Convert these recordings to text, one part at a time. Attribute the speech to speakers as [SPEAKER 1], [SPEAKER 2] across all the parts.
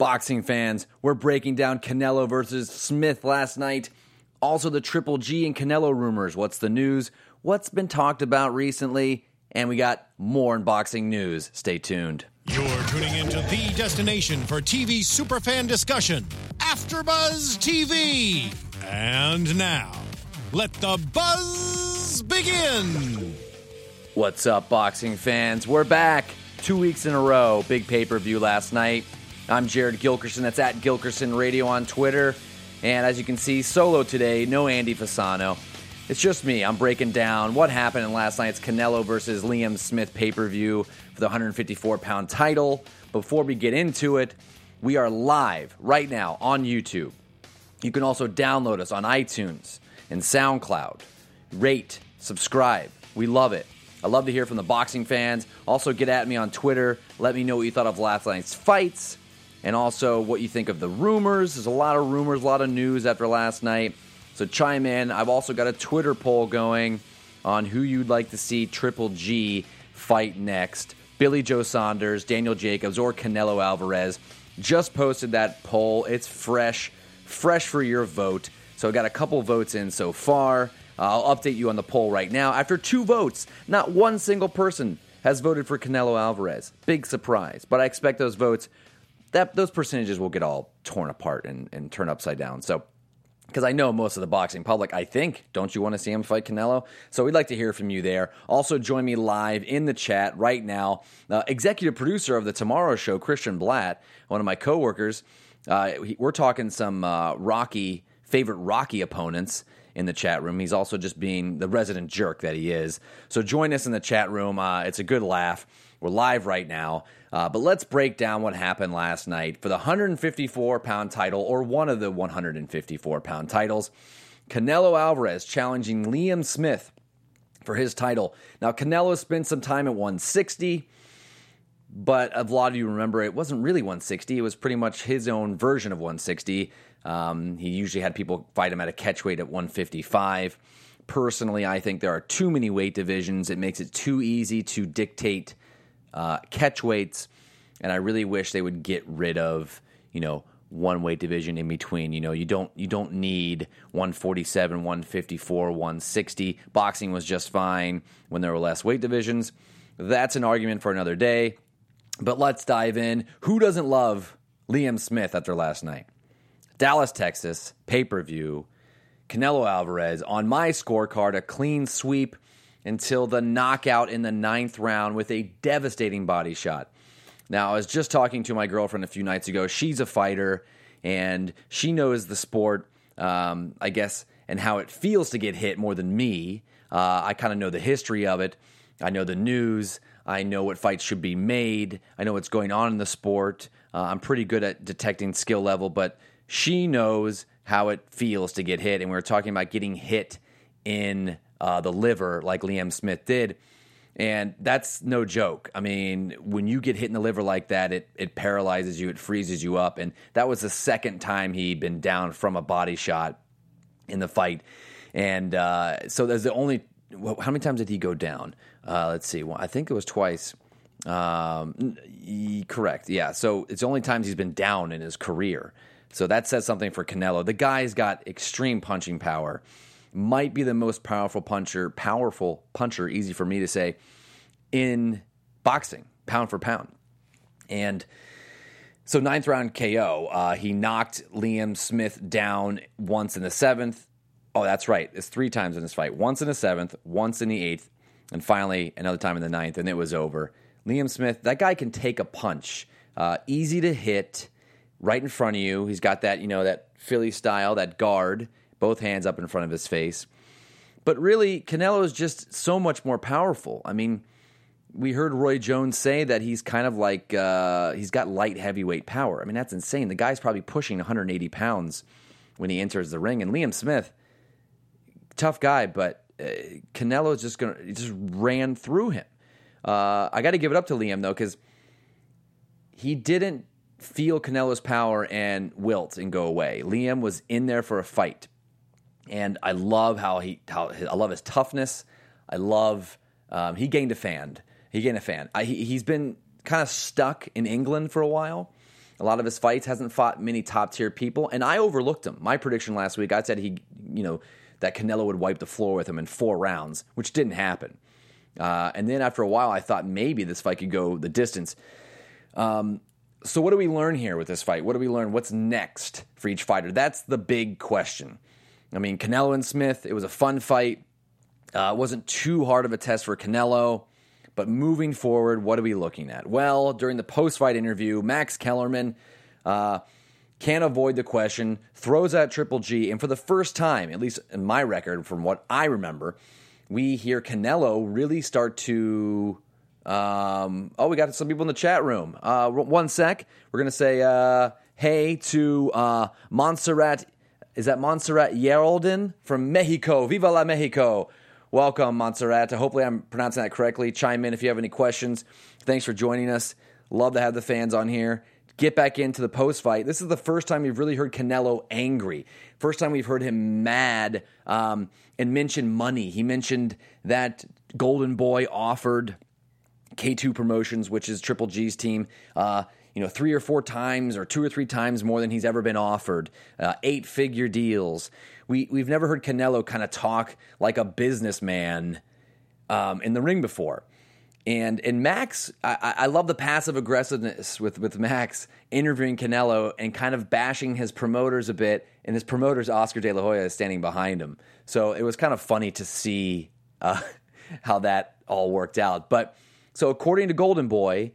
[SPEAKER 1] Boxing fans, we're breaking down Canelo versus Smith last night. Also, the Triple G and Canelo rumors. What's the news? What's been talked about recently? And we got more unboxing news. Stay tuned.
[SPEAKER 2] You're tuning into the destination for TV superfan discussion, AfterBuzz TV. And now, let the buzz begin.
[SPEAKER 1] What's up, boxing fans? We're back. Two weeks in a row. Big pay per view last night. I'm Jared Gilkerson. That's at Gilkerson Radio on Twitter. And as you can see, solo today, no Andy Fasano. It's just me. I'm breaking down what happened in last night's Canelo versus Liam Smith pay per view for the 154 pound title. Before we get into it, we are live right now on YouTube. You can also download us on iTunes and SoundCloud. Rate, subscribe. We love it. I love to hear from the boxing fans. Also, get at me on Twitter. Let me know what you thought of last night's fights and also what you think of the rumors. There's a lot of rumors, a lot of news after last night. So chime in. I've also got a Twitter poll going on who you'd like to see Triple G fight next. Billy Joe Saunders, Daniel Jacobs, or Canelo Alvarez. Just posted that poll. It's fresh, fresh for your vote. So I got a couple votes in so far. I'll update you on the poll right now. After two votes, not one single person has voted for Canelo Alvarez. Big surprise. But I expect those votes that those percentages will get all torn apart and, and turned upside down. So, because I know most of the boxing public, I think, don't you want to see him fight Canelo? So we'd like to hear from you there. Also, join me live in the chat right now. Uh, executive producer of the Tomorrow Show, Christian Blatt, one of my coworkers. Uh, we're talking some uh, Rocky favorite Rocky opponents in the chat room. He's also just being the resident jerk that he is. So join us in the chat room. Uh, it's a good laugh. We're live right now. Uh, but let's break down what happened last night for the 154 pound title, or one of the 154 pound titles. Canelo Alvarez challenging Liam Smith for his title. Now, Canelo spent some time at 160, but a lot of you remember it wasn't really 160. It was pretty much his own version of 160. Um, he usually had people fight him at a catch weight at 155. Personally, I think there are too many weight divisions. It makes it too easy to dictate uh, catch weights, and I really wish they would get rid of you know one weight division in between. You know, you don't you don't need 147, 154, 160. Boxing was just fine when there were less weight divisions. That's an argument for another day. But let's dive in. Who doesn't love Liam Smith after last night? Dallas, Texas, pay per view. Canelo Alvarez on my scorecard, a clean sweep until the knockout in the ninth round with a devastating body shot. Now, I was just talking to my girlfriend a few nights ago. She's a fighter and she knows the sport, um, I guess, and how it feels to get hit more than me. Uh, I kind of know the history of it. I know the news. I know what fights should be made. I know what's going on in the sport. Uh, I'm pretty good at detecting skill level, but she knows how it feels to get hit. And we were talking about getting hit in uh, the liver like Liam Smith did. And that's no joke. I mean, when you get hit in the liver like that, it, it paralyzes you, it freezes you up. And that was the second time he'd been down from a body shot in the fight. And uh, so there's the only, how many times did he go down? Uh, let's see. Well, I think it was twice. Um, correct. Yeah. So it's the only times he's been down in his career. So that says something for Canelo. The guy's got extreme punching power might be the most powerful puncher, powerful puncher, easy for me to say, in boxing, pound for pound. And so, ninth round KO, uh, he knocked Liam Smith down once in the seventh. Oh, that's right. It's three times in this fight once in the seventh, once in the eighth, and finally another time in the ninth, and it was over. Liam Smith, that guy can take a punch. Uh, easy to hit right in front of you. He's got that, you know, that Philly style, that guard both hands up in front of his face. But really, Canelo is just so much more powerful. I mean, we heard Roy Jones say that he's kind of like uh, he's got light heavyweight power. I mean, that's insane. The guy's probably pushing 180 pounds when he enters the ring. And Liam Smith, tough guy, but uh, Canelo is just gonna just ran through him. Uh, I got to give it up to Liam though, because he didn't feel Canelo's power and wilt and go away. Liam was in there for a fight and I love how he how I love his toughness. I love um, he gained a fan. He gained a fan. I, he, has been kind of stuck in England for a while. A lot of his fights hasn't fought many top tier people, and I overlooked him. My prediction last week, I said he, you know, that Canelo would wipe the floor with him in four rounds, which didn't happen. Uh, and then after a while, I thought maybe this fight could go the distance. Um, so what do we learn here with this fight? What do we learn? What's next for each fighter? That's the big question. I mean, Canelo and Smith, it was a fun fight. Uh, it wasn't too hard of a test for Canelo. But moving forward, what are we looking at? Well, during the post fight interview, Max Kellerman uh, can't avoid the question, throws out Triple G, and for the first time, at least in my record, from what I remember, we hear Canelo really start to. Um, oh, we got some people in the chat room. Uh, one sec. We're going to say uh, hey to uh, Montserrat. Is that Montserrat Yerolden from Mexico? Viva la Mexico. Welcome, Montserrat. Hopefully, I'm pronouncing that correctly. Chime in if you have any questions. Thanks for joining us. Love to have the fans on here. Get back into the post fight. This is the first time we've really heard Canelo angry. First time we've heard him mad um, and mention money. He mentioned that Golden Boy offered K2 Promotions, which is Triple G's team, uh, you know, three or four times or two or three times more than he's ever been offered. Uh, eight figure deals. We, we've never heard Canelo kind of talk like a businessman um, in the ring before. And and Max, I, I love the passive aggressiveness with, with Max interviewing Canelo and kind of bashing his promoters a bit. And his promoters, Oscar De La Hoya, is standing behind him. So it was kind of funny to see uh, how that all worked out. But so according to Golden Boy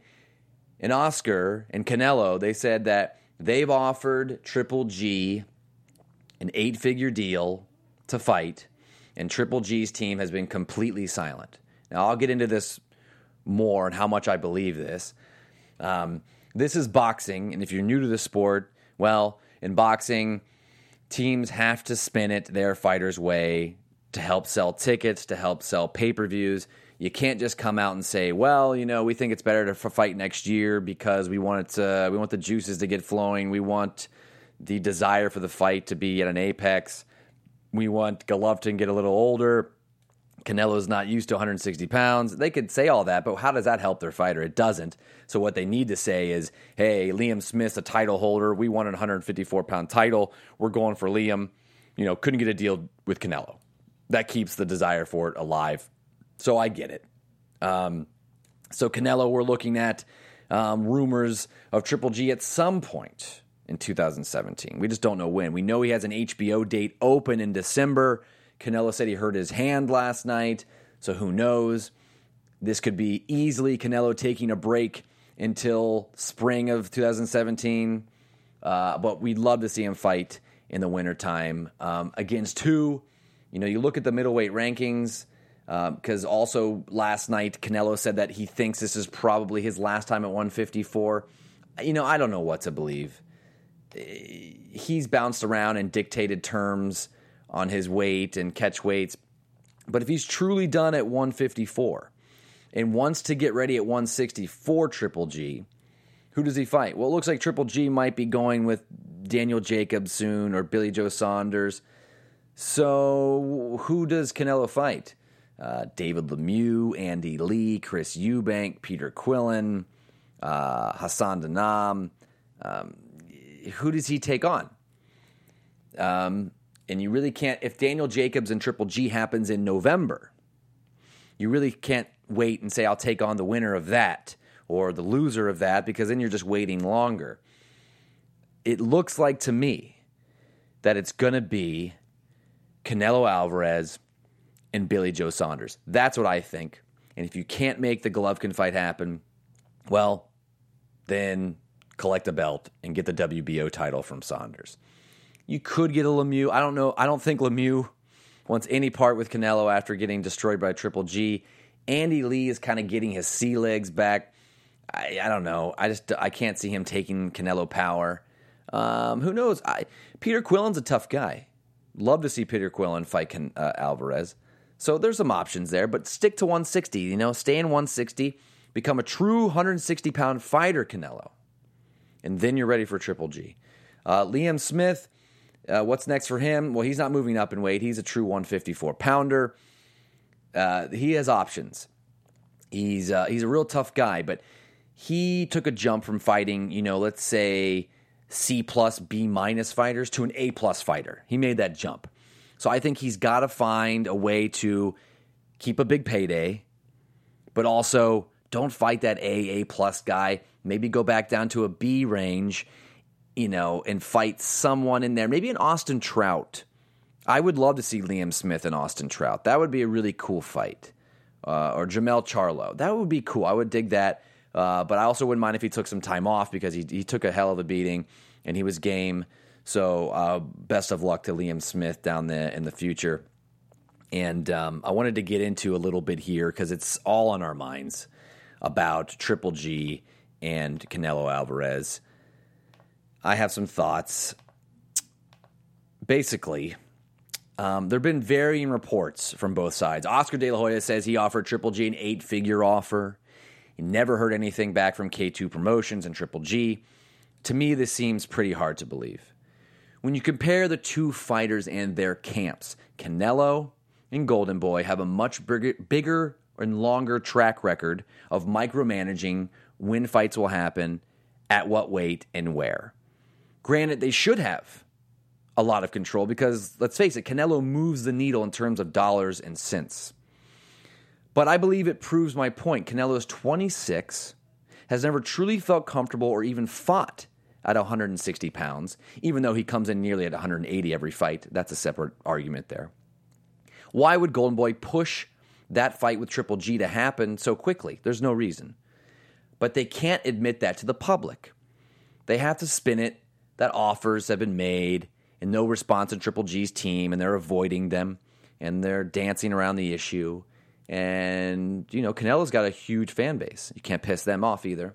[SPEAKER 1] and Oscar and Canelo, they said that they've offered Triple G an eight figure deal to fight, and Triple G's team has been completely silent. Now, I'll get into this more and how much I believe this. Um, this is boxing, and if you're new to the sport, well, in boxing, teams have to spin it their fighters' way to help sell tickets, to help sell pay per views. You can't just come out and say, "Well, you know, we think it's better to fight next year because we want it to, we want the juices to get flowing. We want the desire for the fight to be at an apex. We want Golovkin to get a little older. Canelo's not used to 160 pounds. They could say all that, but how does that help their fighter? It doesn't. So what they need to say is, "Hey, Liam Smith's a title holder. We want a 154 pound title. We're going for Liam. You know, couldn't get a deal with Canelo. That keeps the desire for it alive. So I get it. Um, so Canelo, we're looking at um, rumors of Triple G at some point in 2017. We just don't know when. We know he has an HBO date open in December. Canelo said he hurt his hand last night, so who knows? This could be easily Canelo taking a break until spring of 2017. Uh, but we'd love to see him fight in the wintertime um, against who? You know, you look at the middleweight rankings because um, also last night Canelo said that he thinks this is probably his last time at 154. You know, I don't know what to believe he's bounced around and dictated terms on his weight and catch weights. But if he's truly done at 154 and wants to get ready at 164 Triple G, who does he fight? Well, it looks like Triple G might be going with Daniel Jacobs soon or Billy Joe Saunders. So who does Canelo fight? Uh, David Lemieux, Andy Lee, Chris Eubank, Peter Quillin, uh, Hassan N'Dam. Um, who does he take on? Um, and you really can't, if Daniel Jacobs and Triple G happens in November, you really can't wait and say, I'll take on the winner of that or the loser of that because then you're just waiting longer. It looks like to me that it's going to be Canelo Alvarez and Billy Joe Saunders. That's what I think. And if you can't make the Golovkin fight happen, well, then collect a belt, and get the WBO title from Saunders. You could get a Lemieux. I don't know. I don't think Lemieux wants any part with Canelo after getting destroyed by Triple G. Andy Lee is kind of getting his sea legs back. I, I, don't know. I just I can't see him taking Canelo power. Um, who knows? I, Peter Quillin's a tough guy. Love to see Peter Quillin fight Can, uh, Alvarez. So there's some options there, but stick to 160. You know, stay in 160. Become a true 160 pound fighter, Canelo and then you're ready for Triple G. Uh, Liam Smith, uh, what's next for him? Well, he's not moving up in weight. He's a true 154 pounder. Uh, he has options. He's uh, he's a real tough guy, but he took a jump from fighting, you know, let's say C plus, B minus fighters to an A plus fighter. He made that jump. So I think he's got to find a way to keep a big payday, but also don't fight that A, A plus guy. Maybe go back down to a B range, you know, and fight someone in there. Maybe an Austin Trout. I would love to see Liam Smith and Austin Trout. That would be a really cool fight. Uh, or Jermell Charlo. That would be cool. I would dig that. Uh, but I also wouldn't mind if he took some time off because he, he took a hell of a beating and he was game. So uh, best of luck to Liam Smith down there in the future. And um, I wanted to get into a little bit here because it's all on our minds about Triple G and Canelo Alvarez. I have some thoughts. Basically, um, there have been varying reports from both sides. Oscar De La Hoya says he offered Triple G an eight figure offer. He never heard anything back from K2 Promotions and Triple G. To me, this seems pretty hard to believe. When you compare the two fighters and their camps, Canelo and Golden Boy have a much bigger, bigger and longer track record of micromanaging when fights will happen, at what weight, and where. Granted, they should have a lot of control because, let's face it, Canelo moves the needle in terms of dollars and cents. But I believe it proves my point. Canelo is 26, has never truly felt comfortable or even fought at 160 pounds, even though he comes in nearly at 180 every fight. That's a separate argument there. Why would Golden Boy push that fight with Triple G to happen so quickly? There's no reason. But they can't admit that to the public. They have to spin it that offers have been made and no response in Triple G's team, and they're avoiding them and they're dancing around the issue and you know, Canelo's got a huge fan base. You can't piss them off either.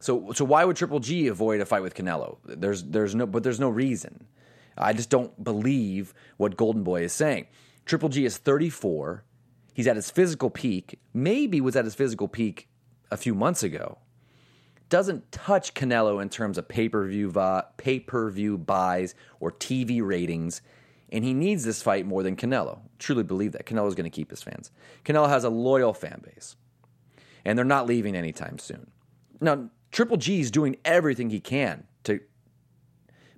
[SPEAKER 1] So, so why would Triple G avoid a fight with Canelo? There's, there's no, but there's no reason. I just don't believe what Golden Boy is saying. Triple G is 34. He's at his physical peak. Maybe was at his physical peak a few months ago. Doesn't touch Canelo in terms of pay per view pay per view buys or TV ratings and he needs this fight more than Canelo. Truly believe that. Canelo's going to keep his fans. Canelo has a loyal fan base, and they're not leaving anytime soon. Now, Triple G is doing everything he can to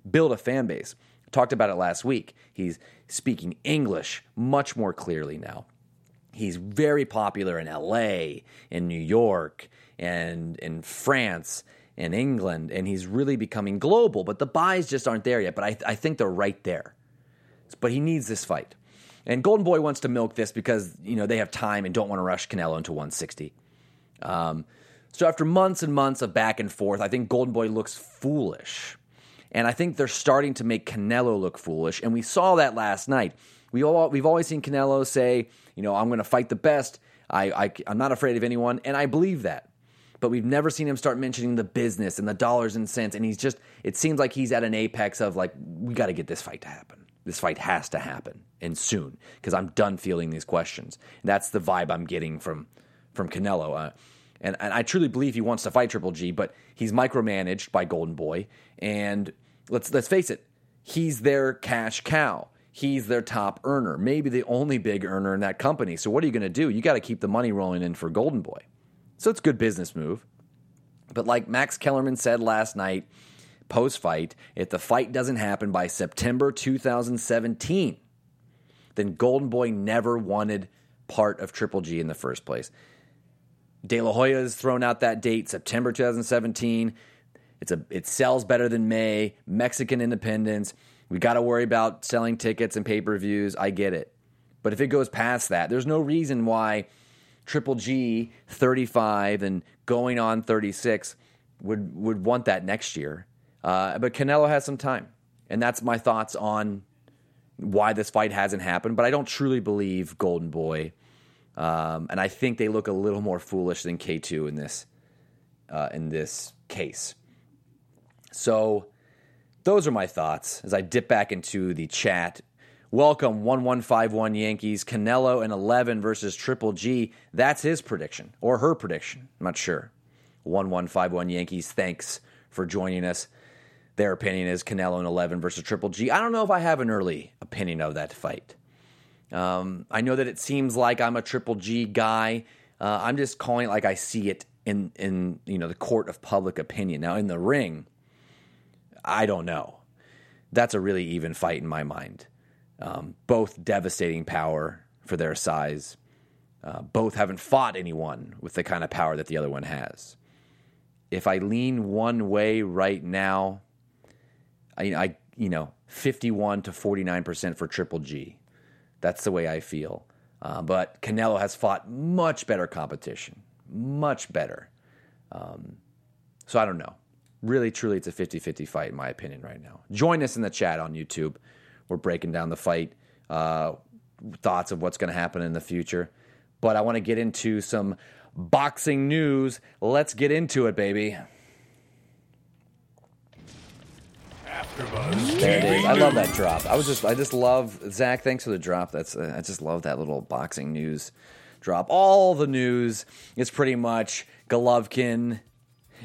[SPEAKER 1] build a fan base. Talked about it last week. He's speaking English much more clearly now. He's very popular in LA, in New York, and in France in England, and he's really becoming global. But the buys just aren't there yet. But I, I think they're right there but he needs this fight. And Golden Boy wants to milk this because you know they have time and don't want to rush Canelo into 160. Um, so after months and months of back and forth, I think Golden Boy looks foolish, and I think they're starting to make Canelo look foolish. And we saw that last night. We all we've always seen Canelo say, you know, I'm going to fight the best. I, I I'm not afraid of anyone, and I believe that. But we've never seen him start mentioning the business and the dollars and cents. And he's just, it seems like he's at an apex of like, we got to get this fight to happen. This fight has to happen and soon because I'm done fielding these questions. And that's the vibe I'm getting from from Canelo. Uh, and, and I truly believe he wants to fight Triple G, but he's micromanaged by Golden Boy. And let's let's face it, he's their cash cow. He's their top earner, maybe the only big earner in that company. So what are you going to do? You got to keep the money rolling in for Golden Boy. So it's a good business move. But like Max Kellerman said last night, post fight, if the fight doesn't happen by September 2017, then Golden Boy never wanted part of Triple G in the first place. De La Hoya has thrown out that date, September 2017. It's a it sells better than May. Mexican independence. We got to worry about selling tickets and pay per views. I get it, but if it goes past that, there's no reason why Triple G 35 and going on 36 would would want that next year. Uh, but Canelo has some time, and that's my thoughts on why this fight hasn't happened. But I don't truly believe Golden Boy, um, and I think they look a little more foolish than K two in this uh, in this case. So those are my thoughts as I dip back into the chat. Welcome 1151 Yankees, Canelo and 11 versus Triple G. That's his prediction or her prediction. I'm not sure. 1151 Yankees, thanks for joining us. Their opinion is Canelo and 11 versus Triple G. I don't know if I have an early opinion of that fight. Um, I know that it seems like I'm a Triple G guy. Uh, I'm just calling it like I see it in in you know the court of public opinion. Now in the ring, I don't know. That's a really even fight in my mind. Um, both devastating power for their size. Uh, both haven't fought anyone with the kind of power that the other one has. If I lean one way right now, I, I you know, 51 to 49% for Triple G. That's the way I feel. Uh, but Canelo has fought much better competition, much better. Um, so I don't know. Really, truly, it's a 50 50 fight, in my opinion, right now. Join us in the chat on YouTube. We're breaking down the fight, uh, thoughts of what's going to happen in the future. But I want to get into some boxing news. Let's get into it, baby.
[SPEAKER 2] AfterBuzz
[SPEAKER 1] There it is. I love that drop. I was just, I just love Zach. Thanks for the drop. That's, uh, I just love that little boxing news drop. All the news is pretty much Golovkin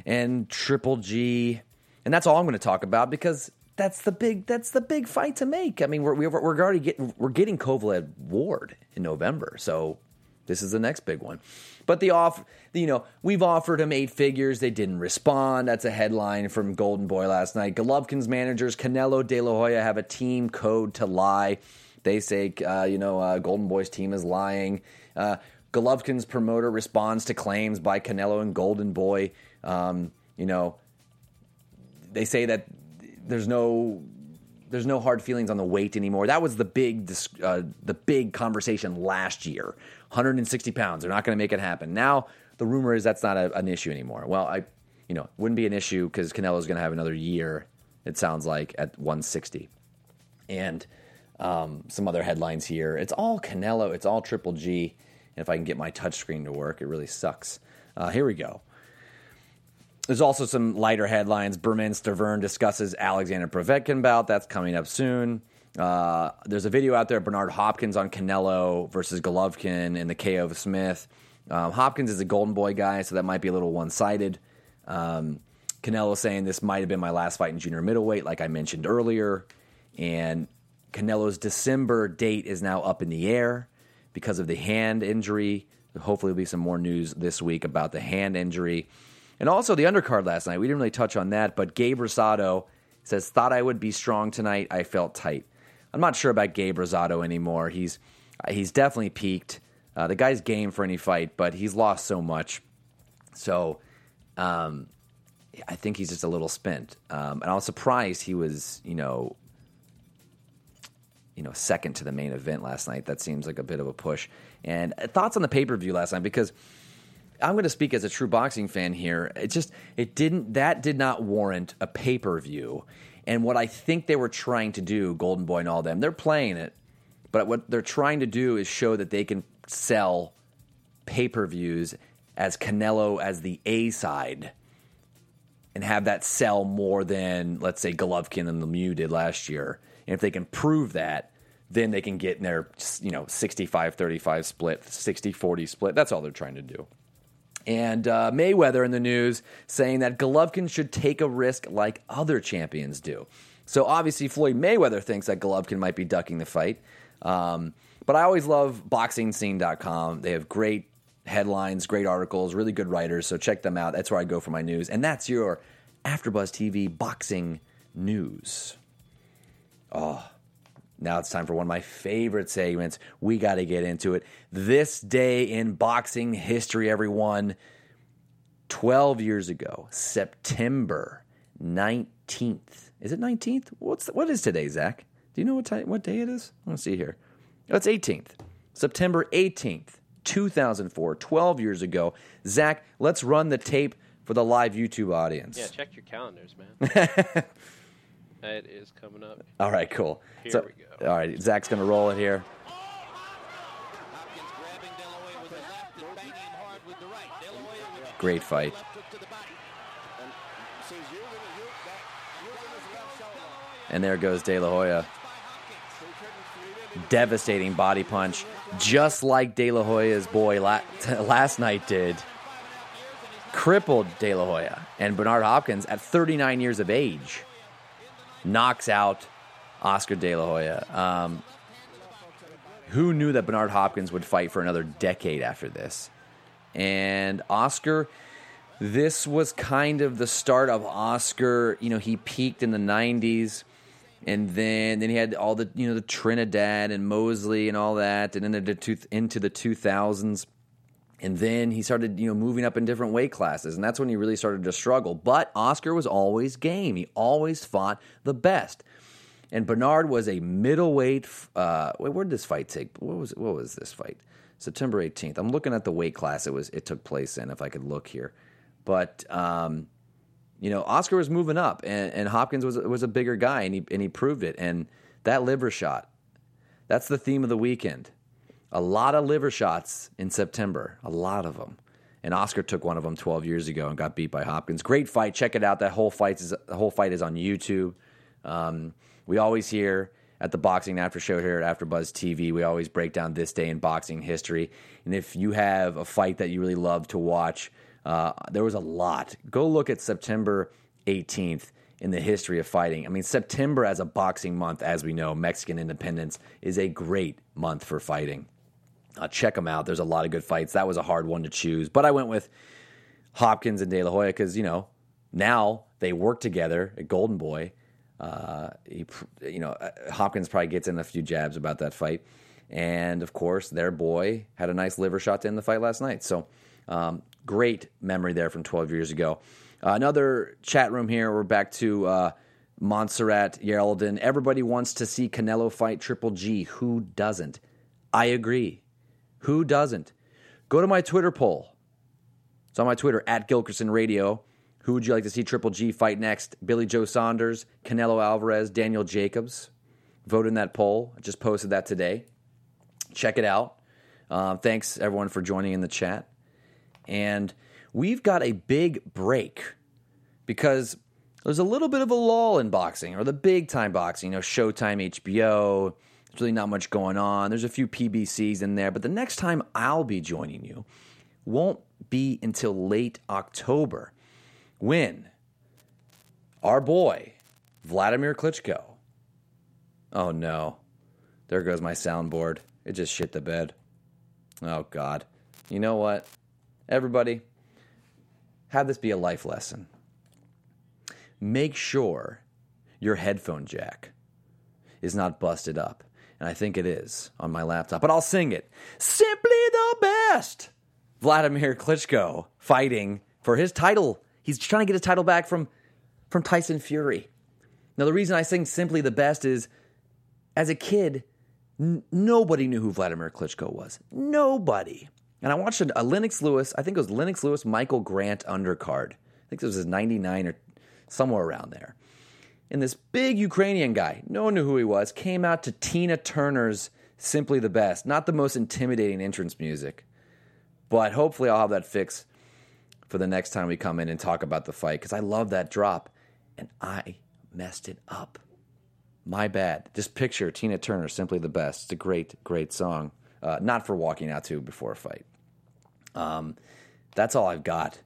[SPEAKER 1] and Triple G, and that's all I'm going to talk about because that's the big, that's the big fight to make. I mean, we're we're, we're already getting, we're getting Kovalev Ward in November, so this is the next big one. But the off, you know, we've offered him eight figures. They didn't respond. That's a headline from Golden Boy last night. Golovkin's managers, Canelo De La Hoya, have a team code to lie. They say, uh, you know, uh, Golden Boy's team is lying. Uh, Golovkin's promoter responds to claims by Canelo and Golden Boy. Um, you know, they say that there's no there's no hard feelings on the weight anymore. That was the big uh, the big conversation last year. 160 pounds. They're not going to make it happen. Now the rumor is that's not a, an issue anymore. Well, I you know wouldn't be an issue because Canelo's going to have another year. It sounds like at 160, and um, some other headlines here. It's all Canelo. It's all Triple G. And if I can get my touchscreen to work, it really sucks. Uh, here we go. There's also some lighter headlines. Bermane Stiverne discusses Alexander Povetkin bout. That's coming up soon. Uh, there's a video out there, Bernard Hopkins on Canelo versus Golovkin in the KO of Smith. Um, Hopkins is a Golden Boy guy, so that might be a little one sided. Um, Canelo saying this might have been my last fight in junior middleweight, like I mentioned earlier. And Canelo's December date is now up in the air because of the hand injury. Hopefully, there'll be some more news this week about the hand injury. And also the undercard last night. We didn't really touch on that, but Gabe Rosado says, Thought I would be strong tonight. I felt tight. I'm not sure about Gabe Rosado anymore. He's, he's definitely peaked. Uh, the guy's game for any fight, but he's lost so much. So um, I think he's just a little spent. Um, and I was surprised he was, you know, you know, second to the main event last night. That seems like a bit of a push. And uh, thoughts on the pay per view last night because I'm going to speak as a true boxing fan here. It just it didn't that did not warrant a pay per view. And what I think they were trying to do, Golden Boy and all them, they're playing it, but what they're trying to do is show that they can sell pay per views as Canelo as the A side and have that sell more than let's say Golovkin and Lemieux did last year. And if they can prove that, then they can get in their you know 65-35 split, 60-40 split. That's all they're trying to do. And uh, Mayweather in the news saying that Golovkin should take a risk like other champions do. So obviously Floyd Mayweather thinks that Golovkin might be ducking the fight. Um, but I always love boxingscene.com. They have great headlines, great articles, really good writers. So check them out. That's where I go for my news. And that's your AfterBuzz TV boxing news. Now it's time for one of my favorite segments. We got to get into it. This day in boxing history, everyone. 12 years ago, September 19th. Is it 19th? What's the, what is today, Zach? Do you know what time, what day it is? Let's see here. Oh, it's 18th. September 18th, 2004, 12 years ago. Zach, let's run the tape for the live YouTube audience.
[SPEAKER 3] Yeah, check your calendars, man. it is coming up.
[SPEAKER 1] All right, cool.
[SPEAKER 3] Here
[SPEAKER 1] so,
[SPEAKER 3] we go.
[SPEAKER 1] All right, Zach's going to roll it here.
[SPEAKER 4] Hopkins grabbing De La Hoya with the left and banging him hard with the right. De La Hoya with the
[SPEAKER 1] Great fight.
[SPEAKER 4] left hook to the body. And says you're gonna you're that you're gonna stop showing
[SPEAKER 1] And there goes De La Hoya. Devastating body punch, just like De La Hoya's boy last night did. Crippled De La Hoya. And Bernard Hopkins, at 39 years of age, knocks out Oscar De La Hoya. Um, who knew that Bernard Hopkins would fight for another decade after this? And Oscar, this was kind of the start of Oscar. You know, he peaked in the '90s, and then then he had all the you know the Trinidad and Mosley and all that, and then into the into the 2000s, and then he started you know moving up in different weight classes, and that's when he really started to struggle. But Oscar was always game. He always fought the best. And Bernard was a middleweight. Uh, wait, where did this fight take? What was what was this fight? September 18th. I'm looking at the weight class it was it took place in. If I could look here, but um, you know Oscar was moving up, and, and Hopkins was was a bigger guy, and he and he proved it. And that liver shot, that's the theme of the weekend. A lot of liver shots in September, a lot of them. And Oscar took one of them 12 years ago and got beat by Hopkins. Great fight. Check it out. That whole fight is the whole fight is on YouTube. Um, we always hear at the Boxing After Show here at AfterBuzz TV, we always break down this day in boxing history. And if you have a fight that you really love to watch, uh, there was a lot. Go look at September 18th in the history of fighting. I mean, September as a boxing month, as we know, Mexican independence is a great month for fighting. Uh, check them out. There's a lot of good fights. That was a hard one to choose, but I went with Hopkins and De La Hoya because you know now they work together at Golden Boy. Uh, he, you know, uh, Hopkins probably gets in a few jabs about that fight, and of course, their boy had a nice liver shot to end the fight last night. So, um, great memory there from 12 years ago. Uh, another chat room here. We're back to uh, Montserrat Yerldon. Everybody wants to see Canelo fight Triple G. Who doesn't? I agree. Who doesn't? Go to my Twitter poll. It's on my Twitter at Gilkerson Radio. Who would you like to see Triple G fight next? Billy Joe Saunders, Canelo Alvarez, Daniel Jacobs. Vote in that poll. I just posted that today. Check it out. Uh, thanks everyone for joining in the chat. And we've got a big break because there's a little bit of a lull in boxing or the big time boxing, you know, Showtime, HBO. There's really not much going on. There's a few PBCs in there, but the next time I'll be joining you won't be until late October when our boy, Vladimir Klitschko. Oh no. There goes my soundboard. It just shit the bed. Oh God. You know what? Everybody, have this be a life lesson. Make sure your headphone jack is not busted up. And I think it is on my laptop, but I'll sing it. Simply the best. Vladimir Klitschko fighting for his title. He's trying to get his title back from, from Tyson Fury. Now, the reason I sing Simply the Best is as a kid, n- nobody knew who Vladimir Klitschko was. Nobody. And I watched a, a Lennox Lewis, I think it was Lennox Lewis Michael Grant undercard. I think this was his 99 or somewhere around there. And this big Ukrainian guy, no one knew who he was, came out to Tina Turner's Simply the Best. Not the most intimidating entrance music, but hopefully I'll have that fix for the next time we come in and talk about the fight because I love that drop and I messed it up. My bad. Just picture Tina Turner, Simply the Best. It's a great, great song. Uh, not for walking out to before a fight. Um, that's all I've got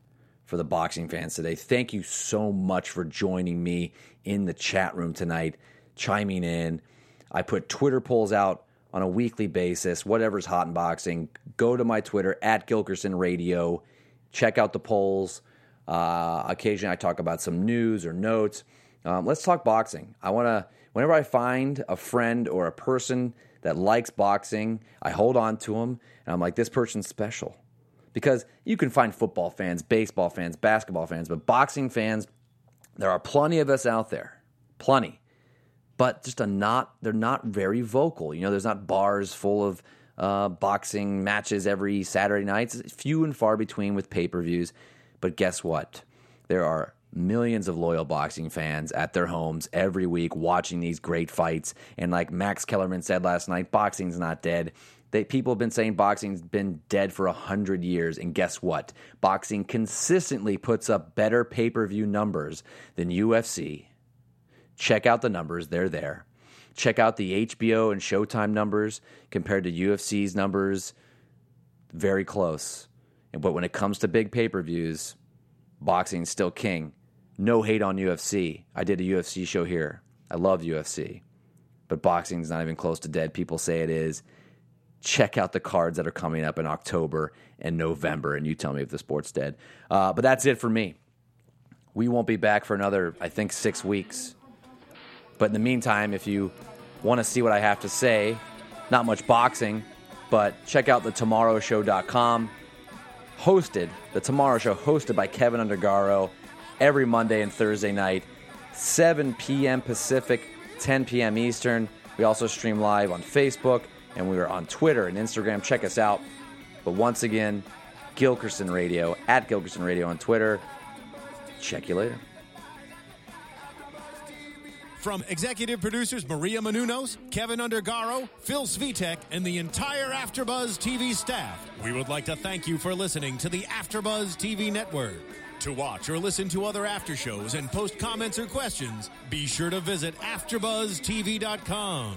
[SPEAKER 1] for the boxing fans today. Thank you so much for joining me in the chat room tonight, chiming in. I put Twitter polls out on a weekly basis, whatever's hot in boxing. Go to my Twitter at Gilkerson Radio. Check out the polls. Uh, occasionally, I talk about some news or notes. Um, let's talk boxing. I want to, whenever I find a friend or a person that likes boxing, I hold on to them and I'm like, this person's special. Because you can find football fans, baseball fans, basketball fans, but boxing fans, there are plenty of us out there. Plenty. But just a not, they're not very vocal. You know, there's not bars full of uh, boxing matches every Saturday night. It's few and far between with pay per views. But guess what? There are millions of loyal boxing fans at their homes every week watching these great fights. And like Max Kellerman said last night, boxing's not dead. They, people have been saying boxing's been dead for a hundred years, and guess what? Boxing consistently puts up better pay per view numbers than UFC. Check out the numbers; they're there. Check out the HBO and Showtime numbers compared to UFC's numbers. Very close. But when it comes to big pay per views, boxing's still king. No hate on UFC. I did a UFC show here. I love UFC. But boxing's not even close to dead. People say it is. Check out the cards that are coming up in October and November, and you tell me if the sport's dead. Uh, but that's it for me. We won't be back for another, I think, six weeks. But in the meantime, if you want to see what I have to say, not much boxing, but check out the tomorrowshow.com. Hosted, the Tomorrow Show, hosted by Kevin Undergaro every Monday and Thursday night, 7 p.m. Pacific, 10 p.m. Eastern. We also stream live on Facebook and we are on Twitter and Instagram. Check us out. But once again, Gilkerson Radio, at Gilkerson Radio on Twitter. Check you later.
[SPEAKER 2] From executive producers Maria Menounos, Kevin Undergaro, Phil Svitek, and the entire AfterBuzz TV staff, we would like to thank you for listening to the AfterBuzz TV network. To watch or listen to other after shows and post comments or questions, be sure to visit AfterBuzzTV.com.